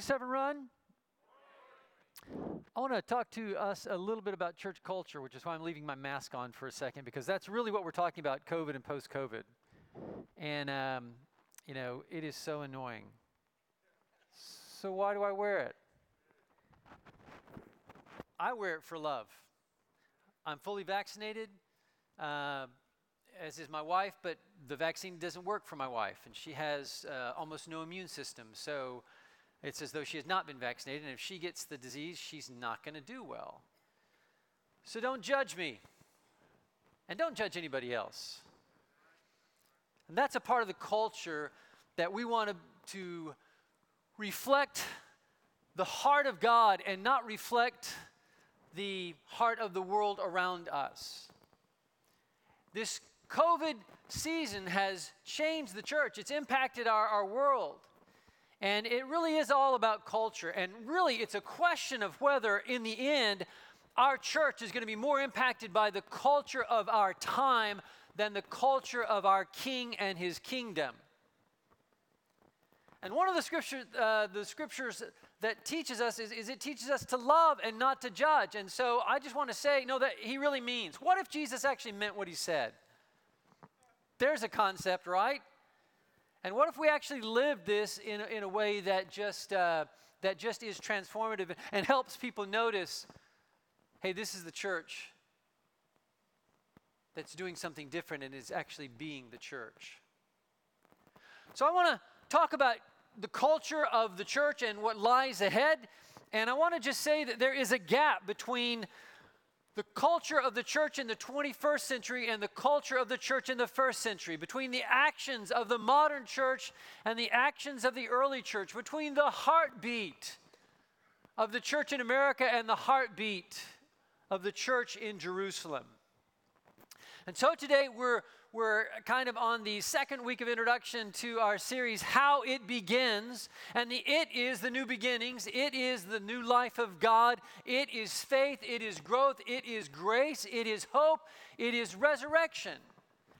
Severn Run. I want to talk to us a little bit about church culture, which is why I'm leaving my mask on for a second, because that's really what we're talking about COVID and post COVID. And, um, you know, it is so annoying. So, why do I wear it? I wear it for love. I'm fully vaccinated, uh, as is my wife, but the vaccine doesn't work for my wife, and she has uh, almost no immune system. So, it's as though she has not been vaccinated, and if she gets the disease, she's not going to do well. So don't judge me, and don't judge anybody else. And that's a part of the culture that we want to, reflect the heart of God and not reflect the heart of the world around us. This COVID season has changed the church, it's impacted our, our world. And it really is all about culture. And really, it's a question of whether, in the end, our church is going to be more impacted by the culture of our time than the culture of our king and his kingdom. And one of the scriptures, uh, the scriptures that teaches us is, is it teaches us to love and not to judge. And so I just want to say, no, that he really means. What if Jesus actually meant what he said? There's a concept, right? And what if we actually live this in in a way that just, uh, that just is transformative and helps people notice hey, this is the church that's doing something different and is actually being the church. So I want to talk about the culture of the church and what lies ahead. And I want to just say that there is a gap between the culture of the church in the 21st century and the culture of the church in the first century, between the actions of the modern church and the actions of the early church, between the heartbeat of the church in America and the heartbeat of the church in Jerusalem. And so today we're we're kind of on the second week of introduction to our series, How It Begins. And the it is the new beginnings, it is the new life of God, it is faith, it is growth, it is grace, it is hope, it is resurrection.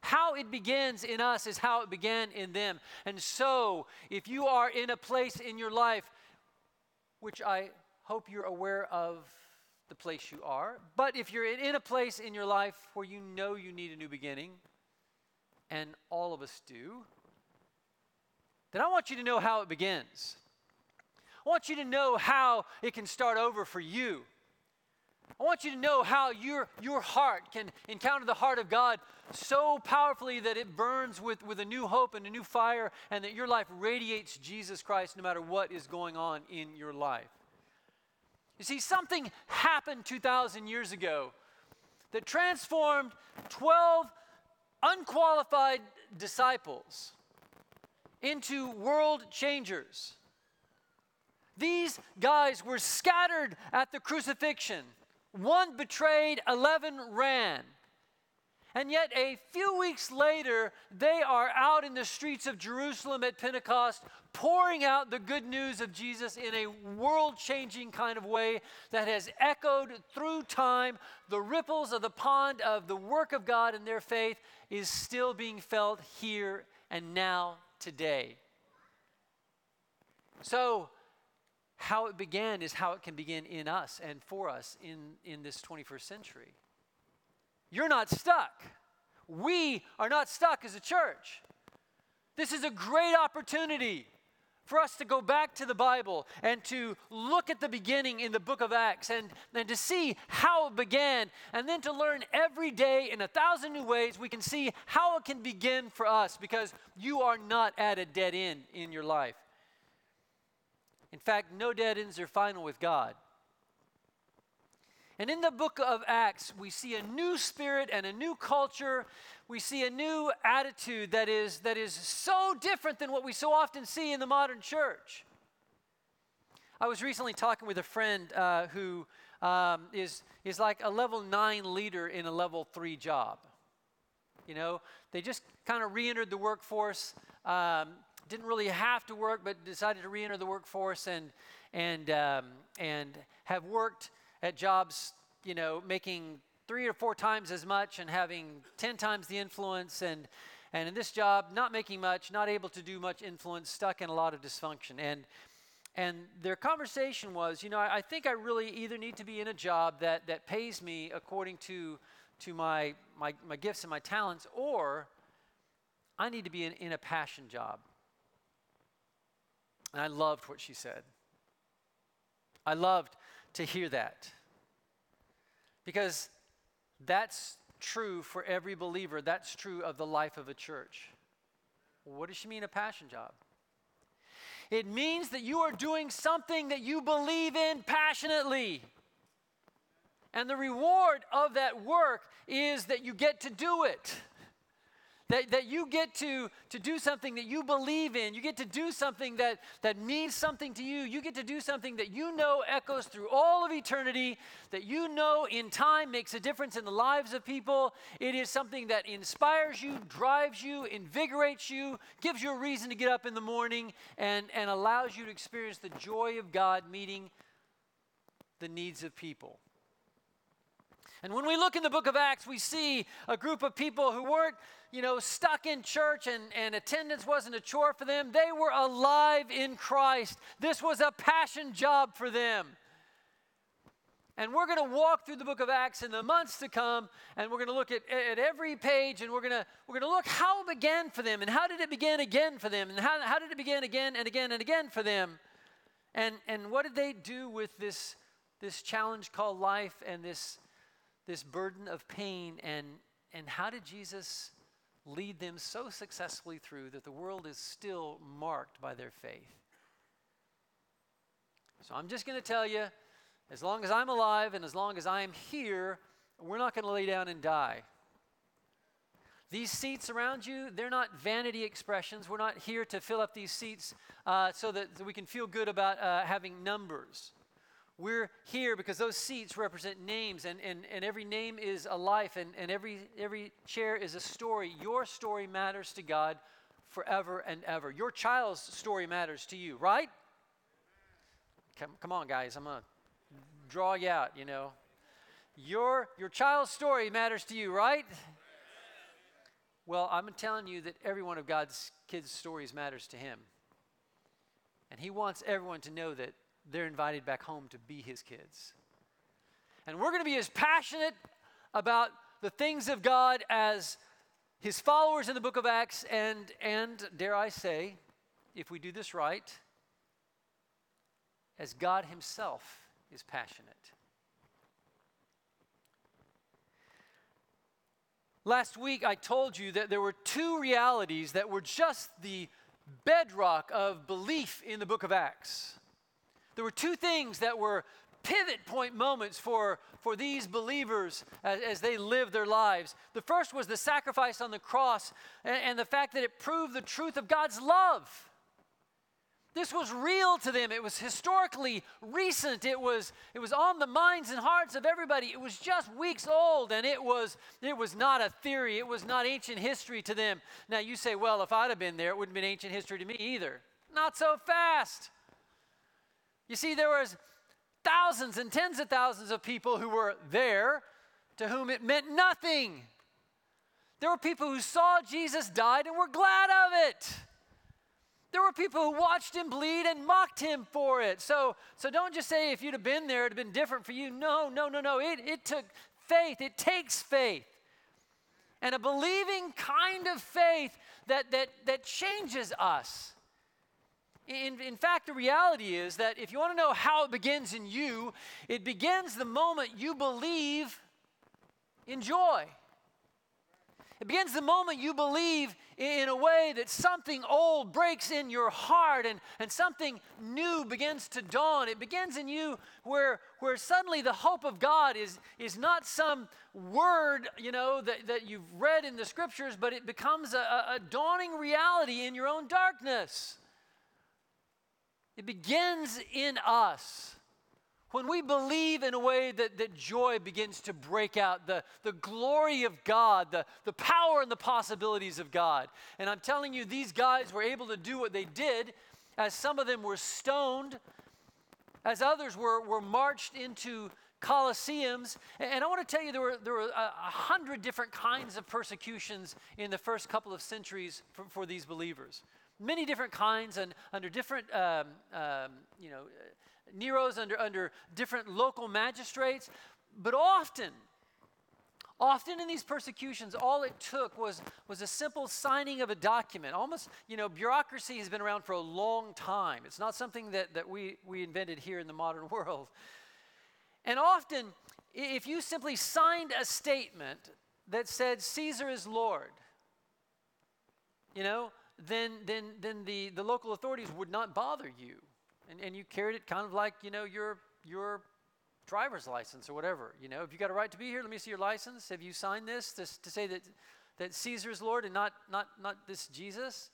How it begins in us is how it began in them. And so, if you are in a place in your life, which I hope you're aware of the place you are, but if you're in a place in your life where you know you need a new beginning, and all of us do, then I want you to know how it begins. I want you to know how it can start over for you. I want you to know how your, your heart can encounter the heart of God so powerfully that it burns with, with a new hope and a new fire, and that your life radiates Jesus Christ no matter what is going on in your life. You see, something happened 2,000 years ago that transformed 12 unqualified disciples into world changers. These guys were scattered at the crucifixion. One betrayed, 11 ran. And yet, a few weeks later, they are out in the streets of Jerusalem at Pentecost, pouring out the good news of Jesus in a world changing kind of way that has echoed through time. The ripples of the pond of the work of God in their faith is still being felt here and now today. So, how it began is how it can begin in us and for us in, in this 21st century. You're not stuck. We are not stuck as a church. This is a great opportunity for us to go back to the Bible and to look at the beginning in the book of Acts and, and to see how it began, and then to learn every day in a thousand new ways, we can see how it can begin for us because you are not at a dead end in your life. In fact, no dead ends are final with God. And in the book of Acts, we see a new spirit and a new culture. We see a new attitude that is, that is so different than what we so often see in the modern church. I was recently talking with a friend uh, who um, is is like a level nine leader in a level three job. You know, they just kind of re entered the workforce, um, didn't really have to work, but decided to re enter the workforce and, and, um, and have worked at jobs, you know, making three or four times as much and having 10 times the influence and and in this job not making much not able to do much influence stuck in a lot of dysfunction and and their conversation was, you know, I, I, think I really either need to be in a job that, that pays me according to, to my, my, my gifts and my talents, or I need to be in, in a passion job. And I loved what she said. I loved to hear that. Because that's true for every believer. That's true of the life of a church. What does she mean, a passion job? It means that you are doing something that you believe in passionately. And the reward of that work is that you get to do it. That, that you get to, to do something that you believe in. You get to do something that, that means something to you. You get to do something that you know echoes through all of eternity, that you know in time makes a difference in the lives of people. It is something that inspires you, drives you, invigorates you, gives you a reason to get up in the morning, and, and allows you to experience the joy of God meeting the needs of people. And when we look in the book of Acts, we see a group of people who weren't you know, stuck in church and, and attendance wasn't a chore for them. They were alive in Christ. This was a passion job for them. And we're going to walk through the book of Acts in the months to come, and we're going to look at, at every page, and we're going to we're going to look how it began for them, and how did it begin again for them, and how, how did it begin again and again and again for them, and and what did they do with this this challenge called life and this this burden of pain, and and how did Jesus lead them so successfully through that the world is still marked by their faith. So I'm just going to tell you as long as I'm alive and as long as I'm here, we're not going to lay down and die. These seats around you, they're not vanity expressions. We're not here to fill up these seats uh, so that we can feel good about uh, having numbers. We're here because those seats represent names, and, and, and every name is a life, and, and every, every chair is a story. Your story matters to God forever and ever. Your child's story matters to you, right? Come, come on, guys. I'm going to draw you out, you know. Your, your child's story matters to you, right? Well, I'm telling you that every one of God's kids' stories matters to Him. And He wants everyone to know that they're invited back home to be his kids. And we're going to be as passionate about the things of God as his followers in the book of Acts, and, and dare I say, if we do this right, as God himself is passionate. Last week, I told you that there were two realities that were just the bedrock of belief in the book of Acts there were two things that were pivot point moments for, for these believers as, as, they lived their lives. The first was the sacrifice on the cross and, and the fact that it proved the truth of God's love. This was real to them. It was historically recent. It was, it was on the minds and hearts of everybody. It was just weeks old, and it was, it was not a theory. It was not ancient history to them. Now, you say, well, if I'd have been there, it wouldn't have been ancient history to me either. Not so fast. You see, there was thousands and tens of thousands of people who were there to whom it meant nothing. There were people who saw Jesus died and were glad of it. There were people who watched him bleed and mocked him for it. So, so don't just say if you'd have been there, it'd have been different for you. No, no, no, no. It, it took faith. It takes faith. And a believing kind of faith that, that, that changes us. In, in fact, the reality is that if you want to know how it begins in you, it begins the moment you believe in joy. It begins the moment you believe in a way that something old breaks in your heart and, and something new begins to dawn. It begins in you where, where suddenly the hope of God is, is not some word, you know, that, that you've read in the scriptures, but it becomes a, a dawning reality in your own darkness. It begins in us. When we believe in a way that, that joy begins to break out, the, the glory of God, the, the power and the possibilities of God. And I'm telling you, these guys were able to do what they did, as some of them were stoned, as others were, were marched into colosseums. And I want to tell you, there were, there were a, hundred different kinds of persecutions in the first couple of centuries for, for these believers. Many different kinds and under different, um, um, you know, Nero's under, under different local magistrates. But often, Often in these persecutions, all it took was, was a simple signing of a document. Almost, you know, bureaucracy has been around for a long time. It's not something that, that we, we invented here in the modern world. And often, if you simply signed a statement that said Caesar is Lord, you know, then, then, then the, the local authorities would not bother you. And, and you carried it kind of like, you know, your, your driver's license or whatever. You know, if you got a right to be here, let me see your license. Have you signed this to, to say that, that Caesar's Lord and not, not, not this Jesus?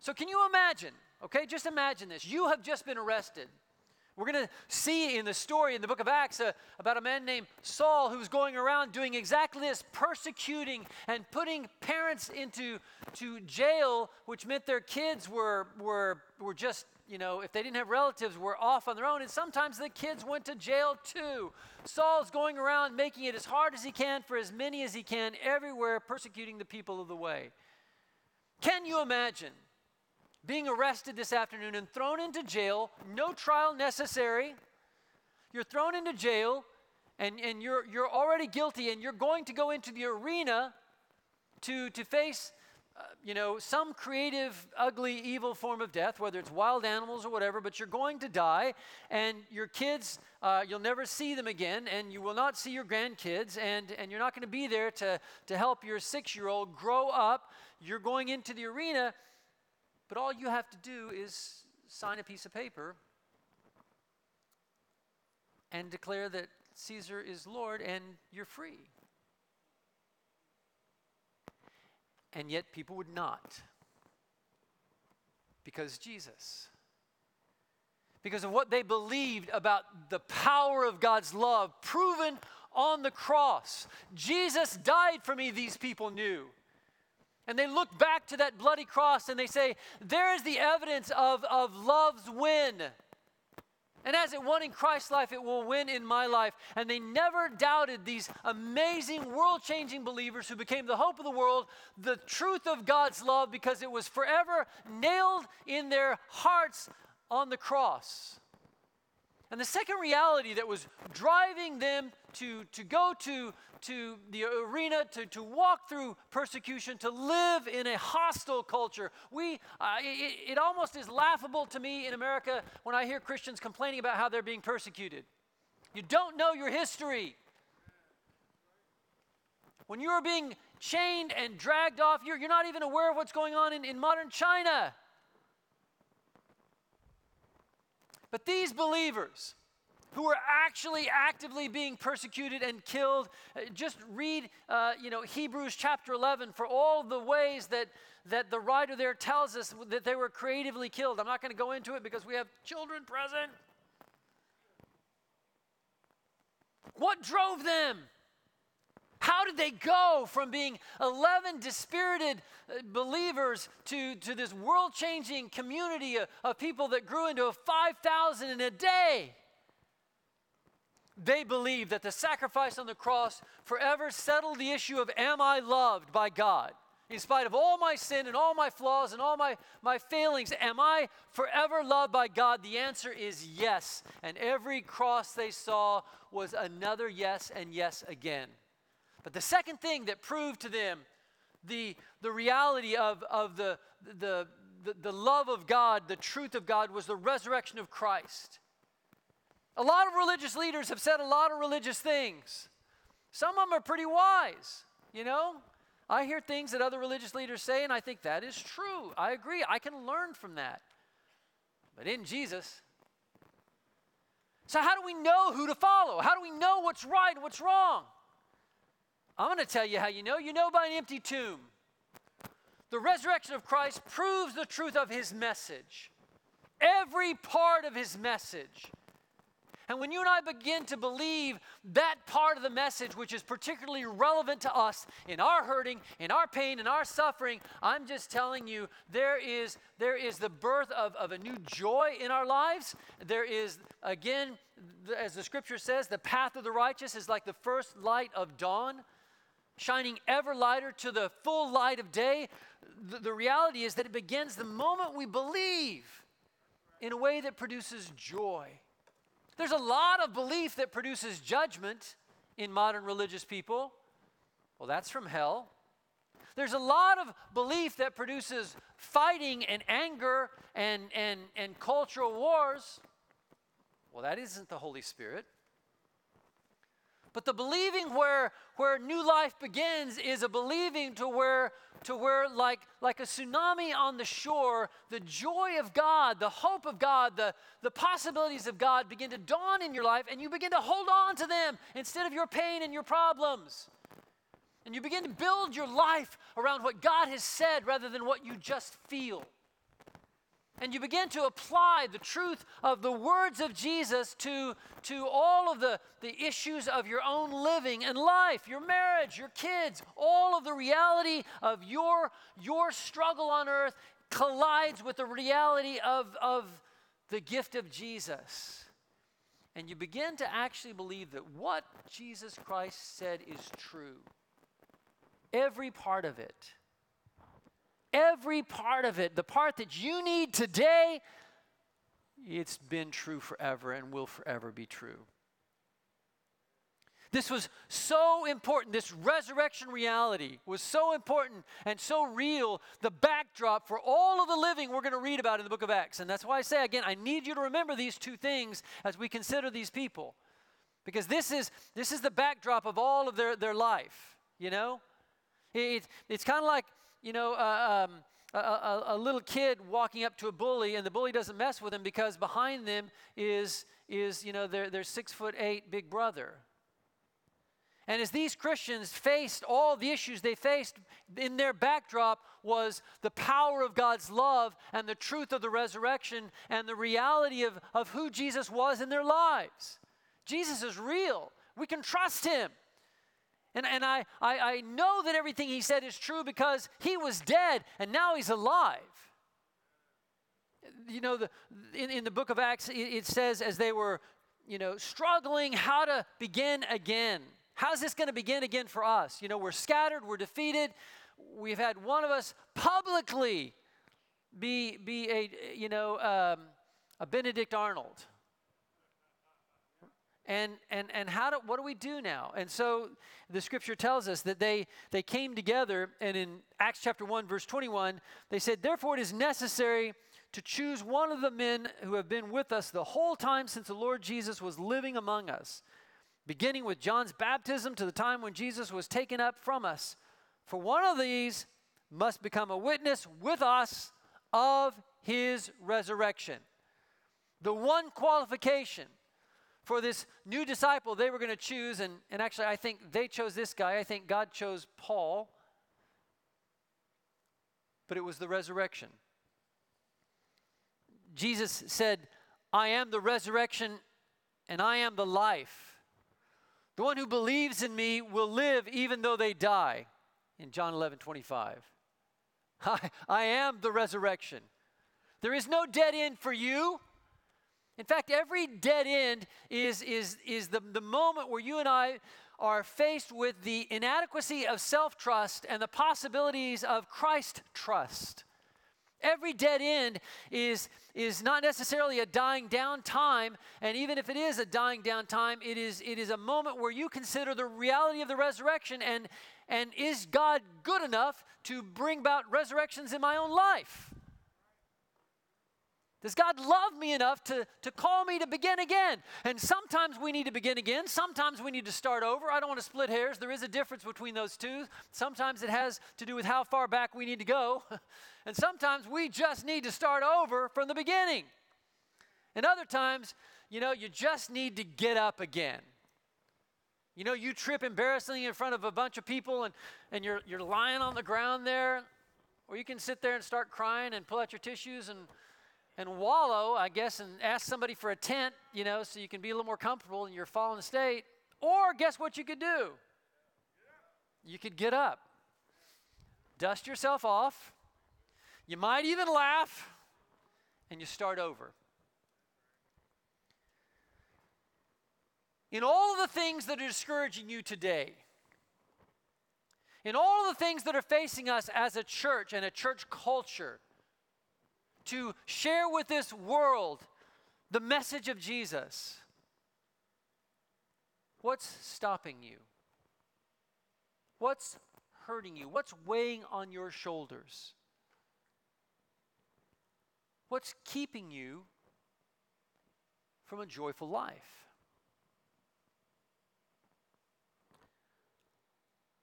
So can you imagine, okay, just imagine this. You have just been arrested. We're going to see in the story in the book of Acts uh, about a man named Saul who's going around doing exactly this, persecuting and putting parents into to jail, which meant their kids were, were, were just you know, if they didn't have relatives, were off on their own. And sometimes the kids went to jail too. Saul's going around making it as hard as he can for as many as he can everywhere, persecuting the people of the way. Can you imagine being arrested this afternoon and thrown into jail, no trial necessary? You're thrown into jail and, and you're, you're already guilty and you're going to go into the arena to, to face uh, you know, some creative, ugly, evil form of death, whether it's wild animals or whatever, but you're going to die, and your kids, uh, you'll never see them again, and you will not see your grandkids, and, and you're not going to be there to, to help your six year old grow up. You're going into the arena, but all you have to do is sign a piece of paper and declare that Caesar is Lord, and you're free. And yet people would not. Because Jesus. Because of what they believed about the power of God's love proven on the cross. Jesus died for me, these people knew. And they look back to that bloody cross and they say, There is the evidence of, of love's win. And as it won in Christ's life, it will win in my life. And they never doubted these amazing, world changing believers who became the hope of the world, the truth of God's love, because it was forever nailed in their hearts on the cross. And the second reality that was driving them to, to go to, to the arena, to, to walk through persecution, to live in a hostile culture. We, uh, it, it almost is laughable to me in America when I hear Christians complaining about how they're being persecuted. You don't know your history. When you are being chained and dragged off, you're, you're not even aware of what's going on in, in modern China. But these believers, who are actually actively being persecuted and killed. Uh, just read, uh, you know, Hebrews chapter 11 for all the ways that, that the writer there tells us that they were creatively killed. I'm not going to go into it because we have children present. What drove them? How did they go from being 11 dispirited uh, believers to, to this world changing community of, of people that grew into 5,000 in a day? They believed that the sacrifice on the cross forever settled the issue of am I loved by God? In spite of all my sin and all my flaws and all my, my failings, am I forever loved by God? The answer is yes. And every cross they saw was another yes and yes again. But the second thing that proved to them the, the reality of, of the, the, the, the love of God, the truth of God, was the resurrection of Christ. A lot of religious leaders have said a lot of religious things. Some of them are pretty wise, you know? I hear things that other religious leaders say, and I think that is true. I agree. I can learn from that. But in Jesus. So, how do we know who to follow? How do we know what's right and what's wrong? I'm going to tell you how you know. You know by an empty tomb. The resurrection of Christ proves the truth of his message, every part of his message. And when you and I begin to believe that part of the message, which is particularly relevant to us in our hurting, in our pain, in our suffering, I'm just telling you, there is, there is the birth of, of a new joy in our lives. There is, again, as the scripture says, the path of the righteous is like the first light of dawn. Shining ever lighter to the full light of day, the, the reality is that it begins the moment we believe in a way that produces joy. There's a lot of belief that produces judgment in modern religious people. Well, that's from hell. There's a lot of belief that produces fighting and anger and, and, and cultural wars. Well, that isn't the Holy Spirit. But the believing where, where new life begins is a believing to where, to where like, like a tsunami on the shore, the joy of God, the hope of God, the, the possibilities of God begin to dawn in your life, and you begin to hold on to them instead of your pain and your problems. And you begin to build your life around what God has said rather than what you just feel. And you begin to apply the truth of the words of Jesus to, to all of the, the issues of your own living and life, your marriage, your kids, all of the reality of your, your struggle on earth collides with the reality of, of the gift of Jesus. And you begin to actually believe that what Jesus Christ said is true. Every part of it. Every part of it, the part that you need today, it's been true forever and will forever be true. This was so important. This resurrection reality was so important and so real, the backdrop for all of the living we're going to read about in the book of Acts. And that's why I say again, I need you to remember these two things as we consider these people. Because this is, this is the backdrop of all of their, their life, you know? It, it's kind of like, you know, uh, um, a, a, a, little kid walking up to a bully, and the bully doesn't mess with him because behind them is, is you know, their, their six foot eight big brother. And as these Christians faced all the issues they faced, in their backdrop was the power of God's love and the truth of the resurrection and the reality of, of who Jesus was in their lives. Jesus is real. We can trust him. And, and I, I, I know that everything he said is true because he was dead and now he's alive. You know, the, in, in the book of Acts, it, it says as they were, you know, struggling how to begin again. How's this going to begin again for us? You know, we're scattered, we're defeated. We've had one of us publicly be, be a, you know, um, a Benedict Arnold and and and how do what do we do now? And so the scripture tells us that they they came together and in acts chapter 1 verse 21 they said therefore it is necessary to choose one of the men who have been with us the whole time since the lord jesus was living among us beginning with john's baptism to the time when jesus was taken up from us. For one of these must become a witness with us of his resurrection. The one qualification for this new disciple they were going to choose, and, and actually, I think they chose this guy. I think God chose Paul, but it was the resurrection. Jesus said, I am the resurrection and I am the life. The one who believes in me will live even though they die. In John 11 25. I, I am the resurrection. There is no dead end for you. In fact, every dead end is, is, is the, the moment where you and I are faced with the inadequacy of self trust and the possibilities of Christ trust. Every dead end is, is not necessarily a dying down time, and even if it is a dying down time, it is, it is a moment where you consider the reality of the resurrection and, and is God good enough to bring about resurrections in my own life? Does God love me enough to, to call me to begin again? And sometimes we need to begin again. Sometimes we need to start over. I don't want to split hairs. There is a difference between those two. Sometimes it has to do with how far back we need to go. And sometimes we just need to start over from the beginning. And other times, you know, you just need to get up again. You know, you trip embarrassingly in front of a bunch of people and, and you're, you're lying on the ground there, or you can sit there and start crying and pull out your tissues and and wallow, I guess, and ask somebody for a tent, you know, so you can be a little more comfortable in your fallen state. Or guess what you could do? You could get up, dust yourself off. You might even laugh, and you start over. In all of the things that are discouraging you today, in all the things that are facing us as a church and a church culture to share with this world the message of Jesus, what's stopping you? What's hurting you? What's weighing on your shoulders? What's keeping you from a joyful life?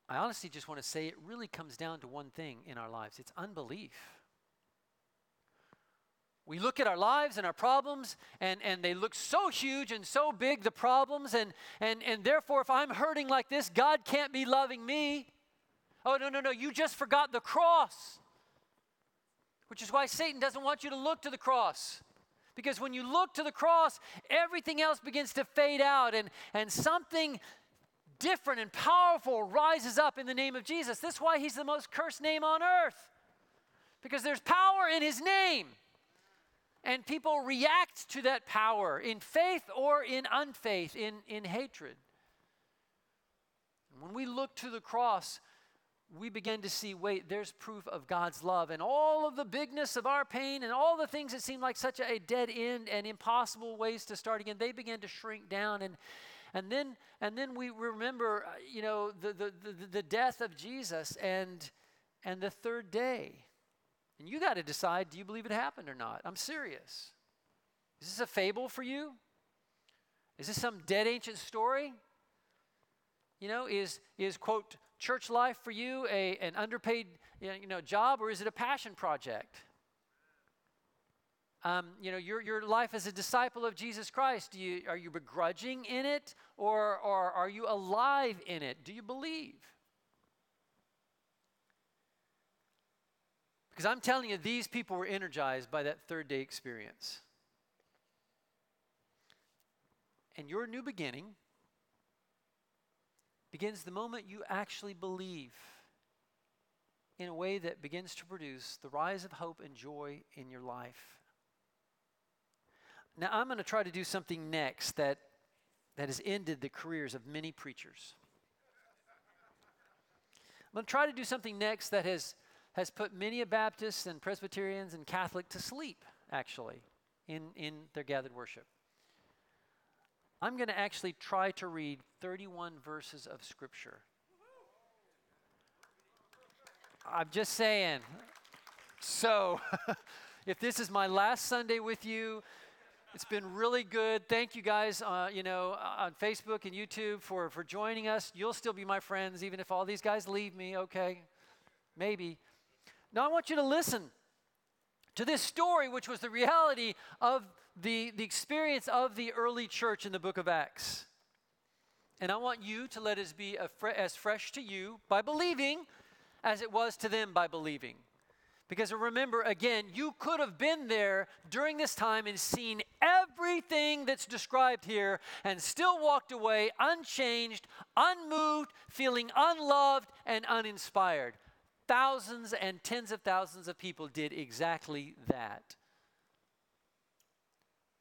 I honestly just want to say it really comes down to one thing in our lives it's unbelief. We look at our lives and our problems, and, and they look so huge and so big, the problems, and, and, and therefore, if I'm hurting like this, God can't be loving me. Oh, no, no, no, you just forgot the cross. Which is why Satan doesn't want you to look to the cross. Because when you look to the cross, everything else begins to fade out, and, and something different and powerful rises up in the name of Jesus. This is why he's the most cursed name on earth. Because there's power in his name. And people react to that power in faith or in unfaith, in, in hatred. When we look to the cross, we begin to see wait, there's proof of God's love. And all of the bigness of our pain and all the things that seem like such a dead end and impossible ways to start again, they begin to shrink down. And, and then, and then we remember, uh, you know, the, the, the, the death of Jesus and, and the third day. And you got to decide do you believe it happened or not? I'm serious. Is this a fable for you? Is this some dead ancient story? You know, is, is quote, church life for you a, an underpaid you know, job or is it a passion project? Um, you know, your, your life as a disciple of Jesus Christ, do you, are you begrudging in it or, or are you alive in it? Do you believe? Because I'm telling you, these people were energized by that third day experience. And your new beginning begins the moment you actually believe in a way that begins to produce the rise of hope and joy in your life. Now, I'm going to try to do something next that, that has ended the careers of many preachers. I'm going to try to do something next that has, has put many a Baptists and Presbyterians and Catholic to sleep, actually, in, in their gathered worship. I'm going to actually try to read 31 verses of Scripture. I'm just saying. So, if this is my last Sunday with you, it's been really good. Thank you guys, uh, you know, uh, on Facebook and YouTube for, for joining us. You'll still be my friends, even if all these guys leave me, okay? Maybe. Now, I want you to listen to this story, which was the reality of the, the experience of the early church in the book of Acts. And I want you to let it be as fresh to you by believing as it was to them by believing. Because remember, again, you could have been there during this time and seen everything that's described here and still walked away unchanged, unmoved, feeling unloved, and uninspired. Thousands and tens of thousands of people did exactly that.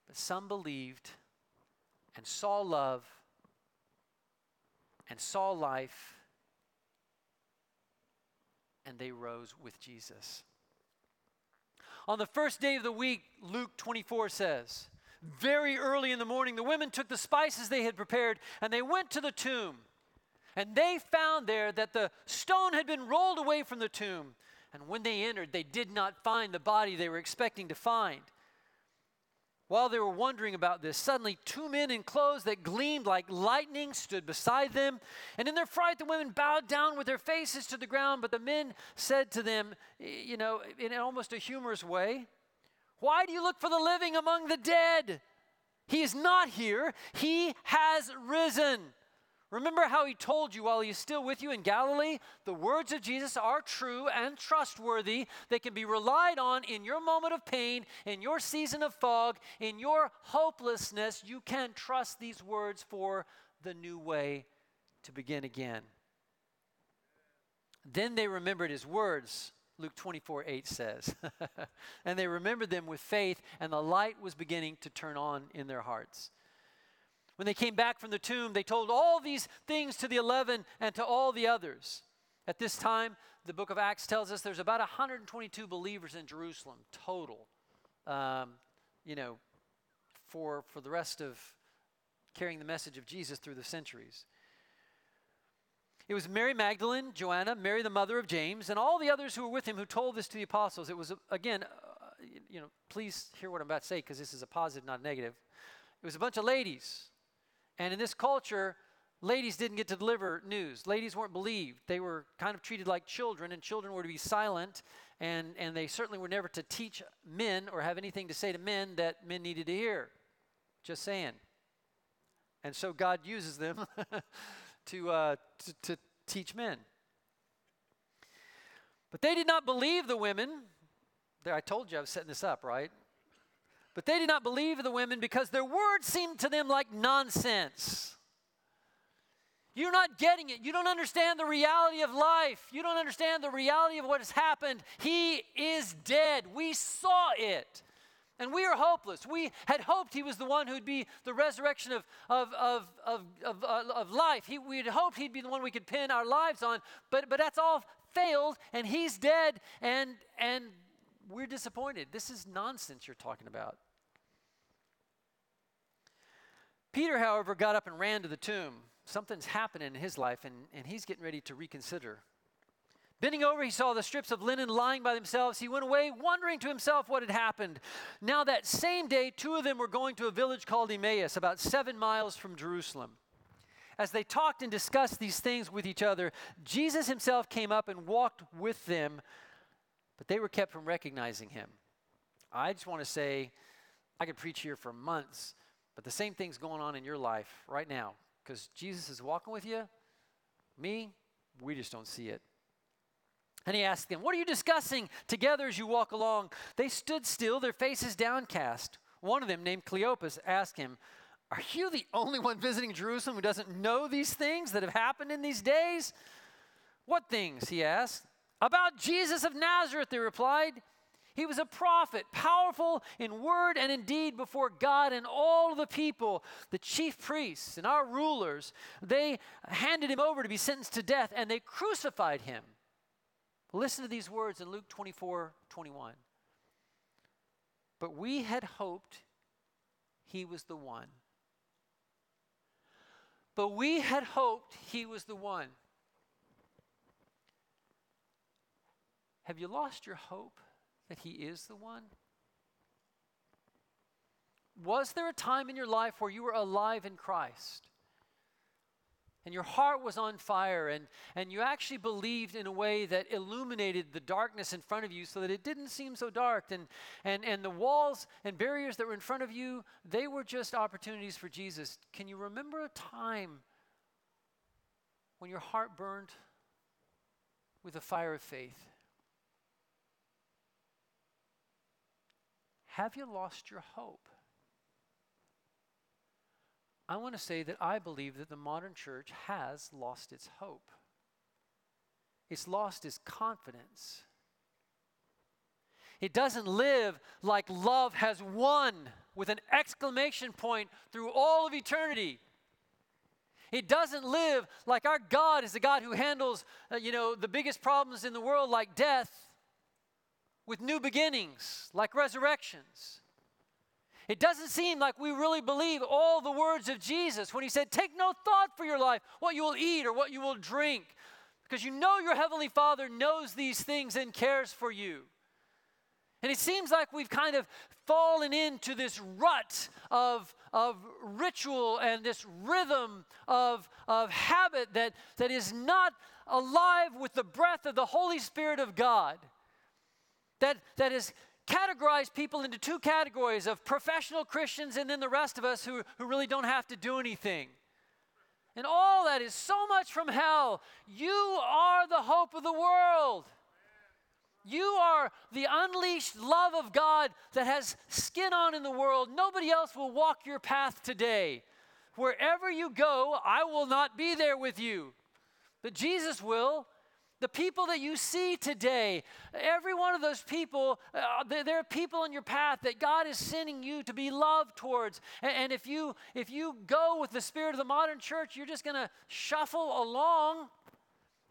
But some believed and saw love and saw life, and they rose with Jesus. On the first day of the week, Luke 24 says, very early in the morning, the women took the spices they had prepared and they went to the tomb. And they found there that the stone had been rolled away from the tomb. And when they entered, they did not find the body they were expecting to find. While they were wondering about this, suddenly two men in clothes that gleamed like lightning stood beside them. And in their fright, the women bowed down with their faces to the ground. But the men said to them, you know, in almost a humorous way, Why do you look for the living among the dead? He is not here, he has risen. Remember how he told you while he's still with you in Galilee? The words of Jesus are true and trustworthy. They can be relied on in your moment of pain, in your season of fog, in your hopelessness. You can trust these words for the new way to begin again. Then they remembered his words. Luke 24, 8 says. and they remembered them with faith, and the light was beginning to turn on in their hearts. When they came back from the tomb, they told all these things to the eleven and to all the others. At this time, the book of Acts tells us there's about 122 believers in Jerusalem total, um, you know, for, for the rest of carrying the message of Jesus through the centuries. It was Mary Magdalene, Joanna, Mary the mother of James, and all the others who were with him who told this to the apostles. It was, again, uh, you know, please hear what I'm about to say because this is a positive, not a negative. It was a bunch of ladies. And in this culture, ladies didn't get to deliver news. Ladies weren't believed. They were kind of treated like children, and children were to be silent, and, and they certainly were never to teach men or have anything to say to men that men needed to hear. Just saying. And so God uses them to, uh, to, to teach men. But they did not believe the women. I told you I was setting this up, right? But they did not believe the women because their words seemed to them like nonsense. You're not getting it. You don't understand the reality of life. You don't understand the reality of what has happened. He is dead. We saw it. And we are hopeless. We had hoped he was the one who'd be the resurrection of, of, of, of, of, uh, of life. He, we had hoped he'd be the one we could pin our lives on, but, but that's all failed, and he's dead, and, and we're disappointed. This is nonsense you're talking about. Peter, however, got up and ran to the tomb. Something's happening in his life, and, and he's getting ready to reconsider. Bending over, he saw the strips of linen lying by themselves. He went away, wondering to himself what had happened. Now, that same day, two of them were going to a village called Emmaus, about seven miles from Jerusalem. As they talked and discussed these things with each other, Jesus himself came up and walked with them, but they were kept from recognizing him. I just want to say, I could preach here for months but the same thing's going on in your life right now because Jesus is walking with you. Me, we just don't see it. And he asked them, What are you discussing together as you walk along? They stood still, their faces downcast. One of them, named Cleopas, asked him, Are you the only one visiting Jerusalem who doesn't know these things that have happened in these days? What things? he asked. About Jesus of Nazareth, they replied. He was a prophet, powerful in word and in deed before God and all the people. The chief priests and our rulers, they handed him over to be sentenced to death and they crucified him. Listen to these words in Luke 24 21. But we had hoped he was the one. But we had hoped he was the one. Have you lost your hope? that He is the one? Was there a time in your life where you were alive in Christ? And your heart was on fire, and, and you actually believed in a way that illuminated the darkness in front of you so that it didn't seem so dark. And, and, and the walls and barriers that were in front of you, they were just opportunities for Jesus. Can you remember a time when your heart burned with the fire of faith? Have you lost your hope? I want to say that I believe that the modern church has lost its hope. It's lost its confidence. It doesn't live like love has won with an exclamation point through all of eternity. It doesn't live like our God is the God who handles, uh, you know, the biggest problems in the world like death with new beginnings, like resurrections. It doesn't seem like we really believe all the words of Jesus when he said, Take no thought for your life, what you will eat or what you will drink, because you know your Heavenly Father knows these things and cares for you. And it seems like we've kind of fallen into this rut of, of ritual and this rhythm of, of habit that, that is not alive with the breath of the Holy Spirit of God that, that has categorized people into two categories of professional Christians and then the rest of us who, who really don't have to do anything. And all that is so much from hell. You are the hope of the world. You are the unleashed love of God that has skin on in the world. Nobody else will walk your path today. Wherever you go, I will not be there with you, but Jesus will. The people that you see today, every one of those people, uh, there are people in your path that God is sending you to be loved towards. And, and if you if you go with the spirit of the modern church, you're just going to shuffle along.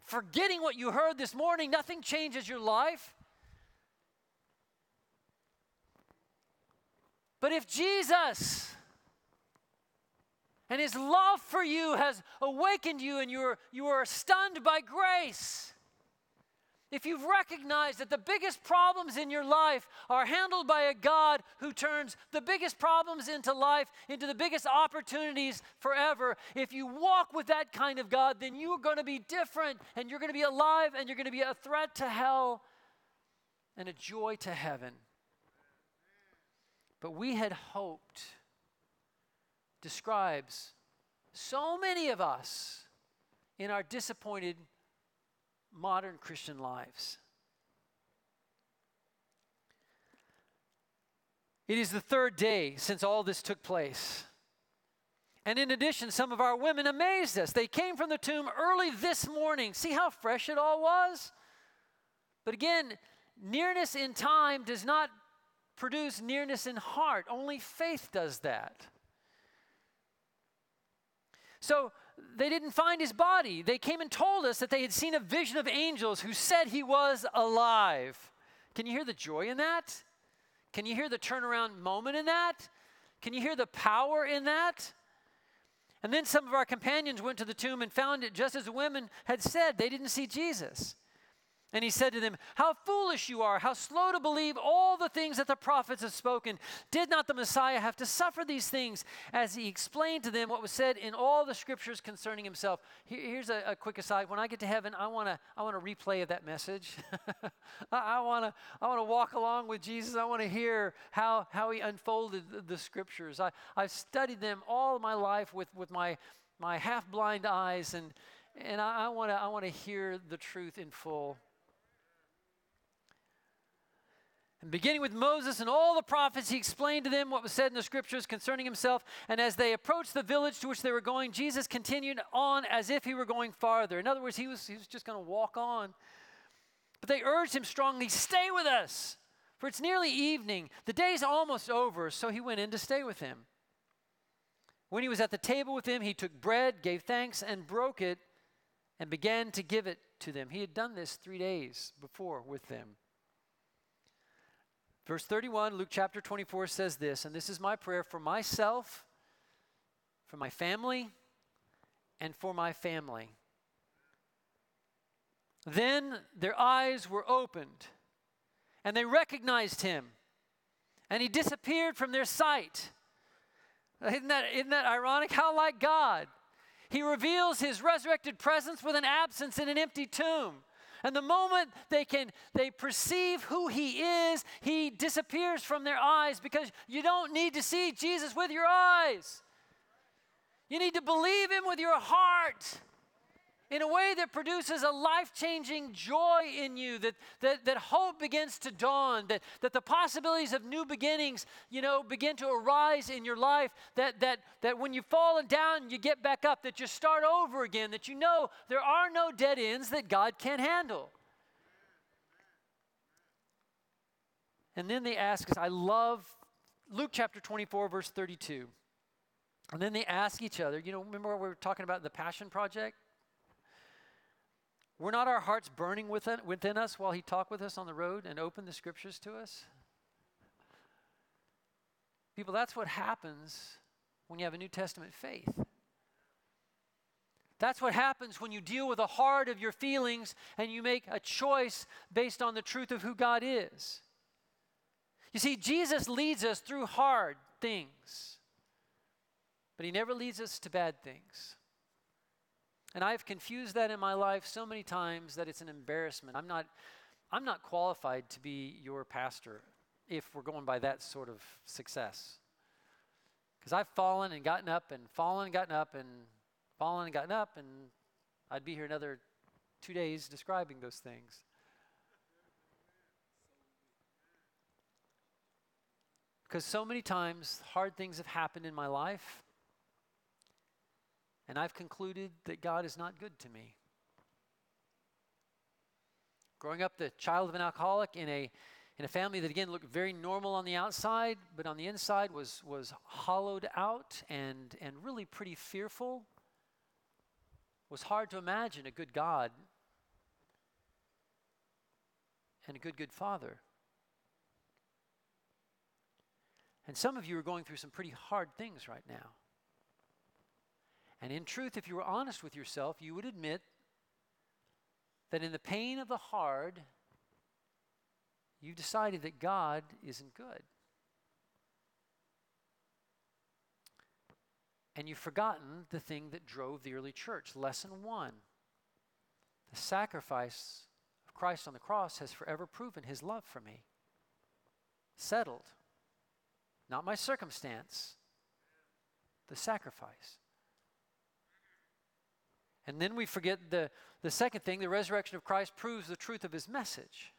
forgetting what you heard this morning, nothing changes your life. But if Jesus and his love for you has awakened you and you're, you are stunned by grace, if you've recognized that the biggest problems in your life are handled by a God who turns the biggest problems into life into the biggest opportunities forever, if you walk with that kind of God, then you're going to be different and you're going to be alive and you're going to be a threat to hell and a joy to heaven. But we had hoped describes so many of us in our disappointed modern Christian lives. It is the third day since all this took place. And in addition, some of our women amazed us. They came from the tomb early this morning. See how fresh it all was? But again, nearness in time does not produce nearness in heart, only faith does that. So they didn't find his body. They came and told us that they had seen a vision of angels who said he was alive. Can you hear the joy in that? Can you hear the turnaround moment in that? Can you hear the power in that? And then some of our companions went to the tomb and found it just as the women had said. They didn't see Jesus. And he said to them, How foolish you are, how slow to believe all the things that the prophets have spoken. Did not the Messiah have to suffer these things? As he explained to them what was said in all the scriptures concerning himself. here's a, a, quick aside. When I get to heaven, I want to I wanna replay of that message. I, want to I wanna walk along with Jesus. I want to hear how, how he unfolded the, the scriptures. I, I've studied them all my life with, with my, my half blind eyes, and, and I, I want to I wanna hear the truth in full. And beginning with Moses and all the prophets, he explained to them what was said in the scriptures concerning himself. And as they approached the village to which they were going, Jesus continued on as if he were going farther. In other words, he was, he was just going to walk on. But they urged him strongly, Stay with us, for it's nearly evening. The day's almost over. So he went in to stay with him. When he was at the table with them, he took bread, gave thanks, and broke it, and began to give it to them. He had done this three days before with them. Verse 31, Luke chapter 24 says this, and this is my prayer for myself, for my family, and for my family. Then their eyes were opened, and they recognized him, and he disappeared from their sight. Isn't that, isn't that ironic? How like God? He reveals his resurrected presence with an absence in an empty tomb. And the moment they can they perceive who he is, he disappears from their eyes because you don't need to see Jesus with your eyes. You need to believe him with your heart in a way that produces a life changing joy in you, that, that, that hope begins to dawn, that, that the possibilities of new beginnings, you know, begin to arise in your life, that, that, that when you've fallen down, you get back up, that you start over again, that you know there are no dead ends that God can't handle. And then they ask us, I love Luke chapter 24, verse 32. And then they ask each other, you know, remember we were talking about the Passion Project? Were not our hearts burning within, within us while he talked with us on the road and opened the scriptures to us? People, that's what happens when you have a New Testament faith. That's what happens when you deal with the heart of your feelings and you make a choice based on the truth of who God is. You see, Jesus leads us through hard things, but he never leads us to bad things. And I've confused that in my life so many times that it's an embarrassment. I'm not, I'm not qualified to be your pastor if we're going by that sort of success. Because I've fallen and gotten up and fallen and gotten up and fallen and gotten up, and I'd be here another two days describing those things. Because so many times hard things have happened in my life and I've concluded that God is not good to me. Growing up the child of an alcoholic in a in a family that again looked very normal on the outside, but on the inside was was hollowed out and and really pretty fearful. Was hard to imagine a good God and a good, good Father. And some of you are going through some pretty hard things right now. And in truth, if you were honest with yourself, you would admit that in the pain of the hard, you've decided that God isn't good. And you've forgotten the thing that drove the early church. Lesson one the sacrifice of Christ on the cross has forever proven his love for me. Settled. Not my circumstance, the sacrifice. And then we forget the, the second thing the resurrection of Christ proves the truth of his message.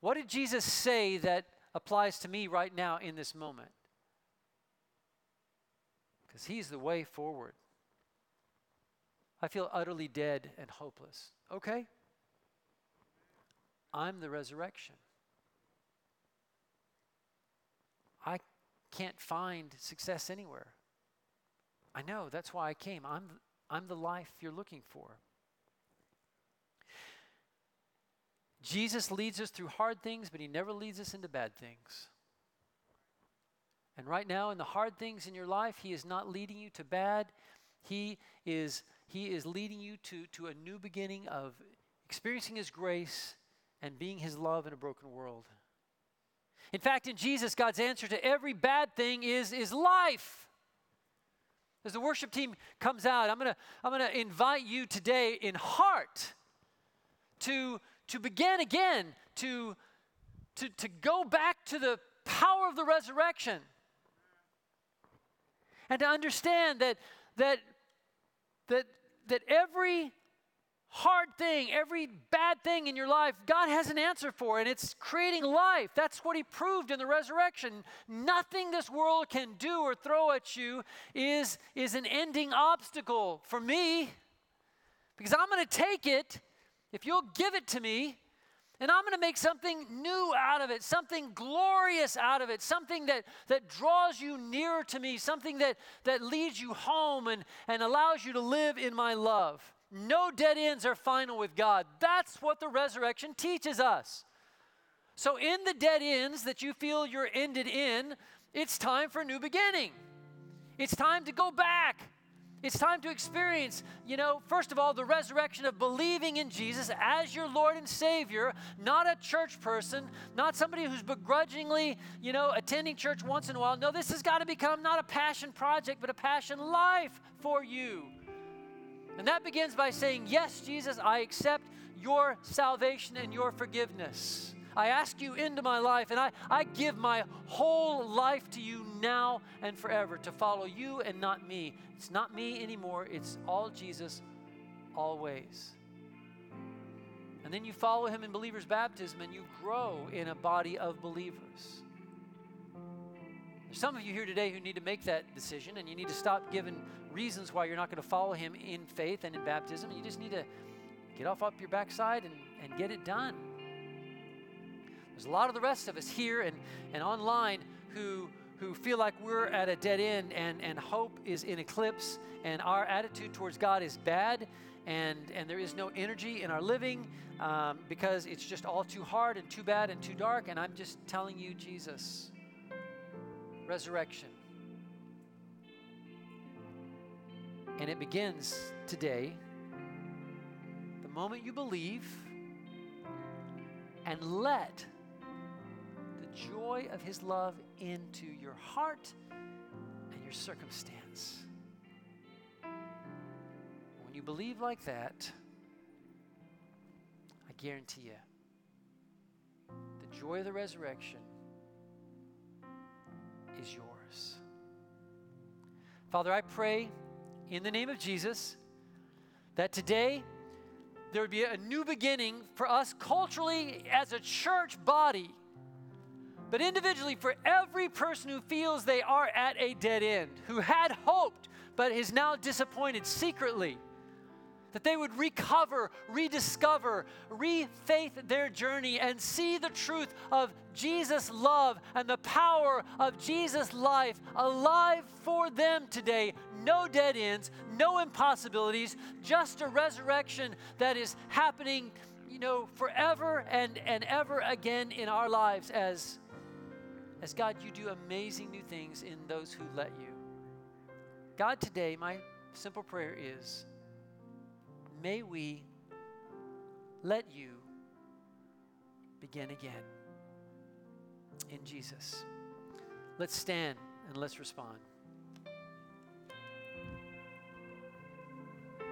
What did Jesus say that applies to me right now in this moment? Because he's the way forward. I feel utterly dead and hopeless. Okay. I'm the resurrection. I can't find success anywhere. I know, that's why I came. I'm, I'm the life you're looking for. Jesus leads us through hard things, but he never leads us into bad things. And right now, in the hard things in your life, he is not leading you to bad. He is, he is leading you to, to a new beginning of experiencing his grace and being his love in a broken world. In fact, in Jesus, God's answer to every bad thing is, is life. As the worship team comes out, I'm going to I'm going to invite you today in heart to, to begin again, to, to, to go back to the power of the resurrection. And to understand that, that, that, that every hard thing, every bad thing in your life, God has an answer for, and it's creating life. That's what He proved in the resurrection. Nothing this world can do or throw at you is, is an ending obstacle for me, because I'm going to take it if you'll give it to me. And I'm going to make something new out of it, something glorious out of it, something that, that draws you nearer to me, something that, that leads you home and, and allows you to live in my love. No dead ends are final with God. That's what the resurrection teaches us. So, in the dead ends that you feel you're ended in, it's time for a new beginning. It's time to go back. It's time to experience, you know, first of all, the resurrection of believing in Jesus as your Lord and Savior, not a church person, not somebody who's begrudgingly, you know, attending church once in a while. No, this has got to become not a passion project, but a passion life for you. That begins by saying, Yes, Jesus, I accept your salvation and your forgiveness. I ask you into my life, and I, I give my whole life to you now and forever to follow you and not me. It's not me anymore, it's all Jesus, always. And then you follow him in believer's baptism and you grow in a body of believers. There's some of you here today who need to make that decision, and you need to stop giving reasons why you're not going to follow Him in faith and in baptism. You just need to get off up your backside and, and get it done. There's a lot of the rest of us here and, and online who, who feel like we're at a dead end and, and hope is in eclipse and our attitude towards God is bad and, and there is no energy in our living um, because it's just all too hard and too bad and too dark. And I'm just telling you, Jesus resurrection. And it begins today, the moment you believe, and let the joy of His love into your heart and your circumstance. When you believe like that, I guarantee you, the joy of the resurrection is yours. Father, I pray in the name of Jesus that today there would be a new beginning for us culturally as a church body, but individually for every person who feels they are at a dead end, who had hoped but is now disappointed secretly that they would recover, rediscover, refaith their journey and see the truth of Jesus' love and the power of Jesus' life alive for them today. No dead ends, no impossibilities, just a resurrection that is happening, you know, forever and, and ever again in our lives as, as God, you do amazing new things in those who let you. God, today, my simple prayer is may we let you begin again. In Jesus. Let's stand and let's respond.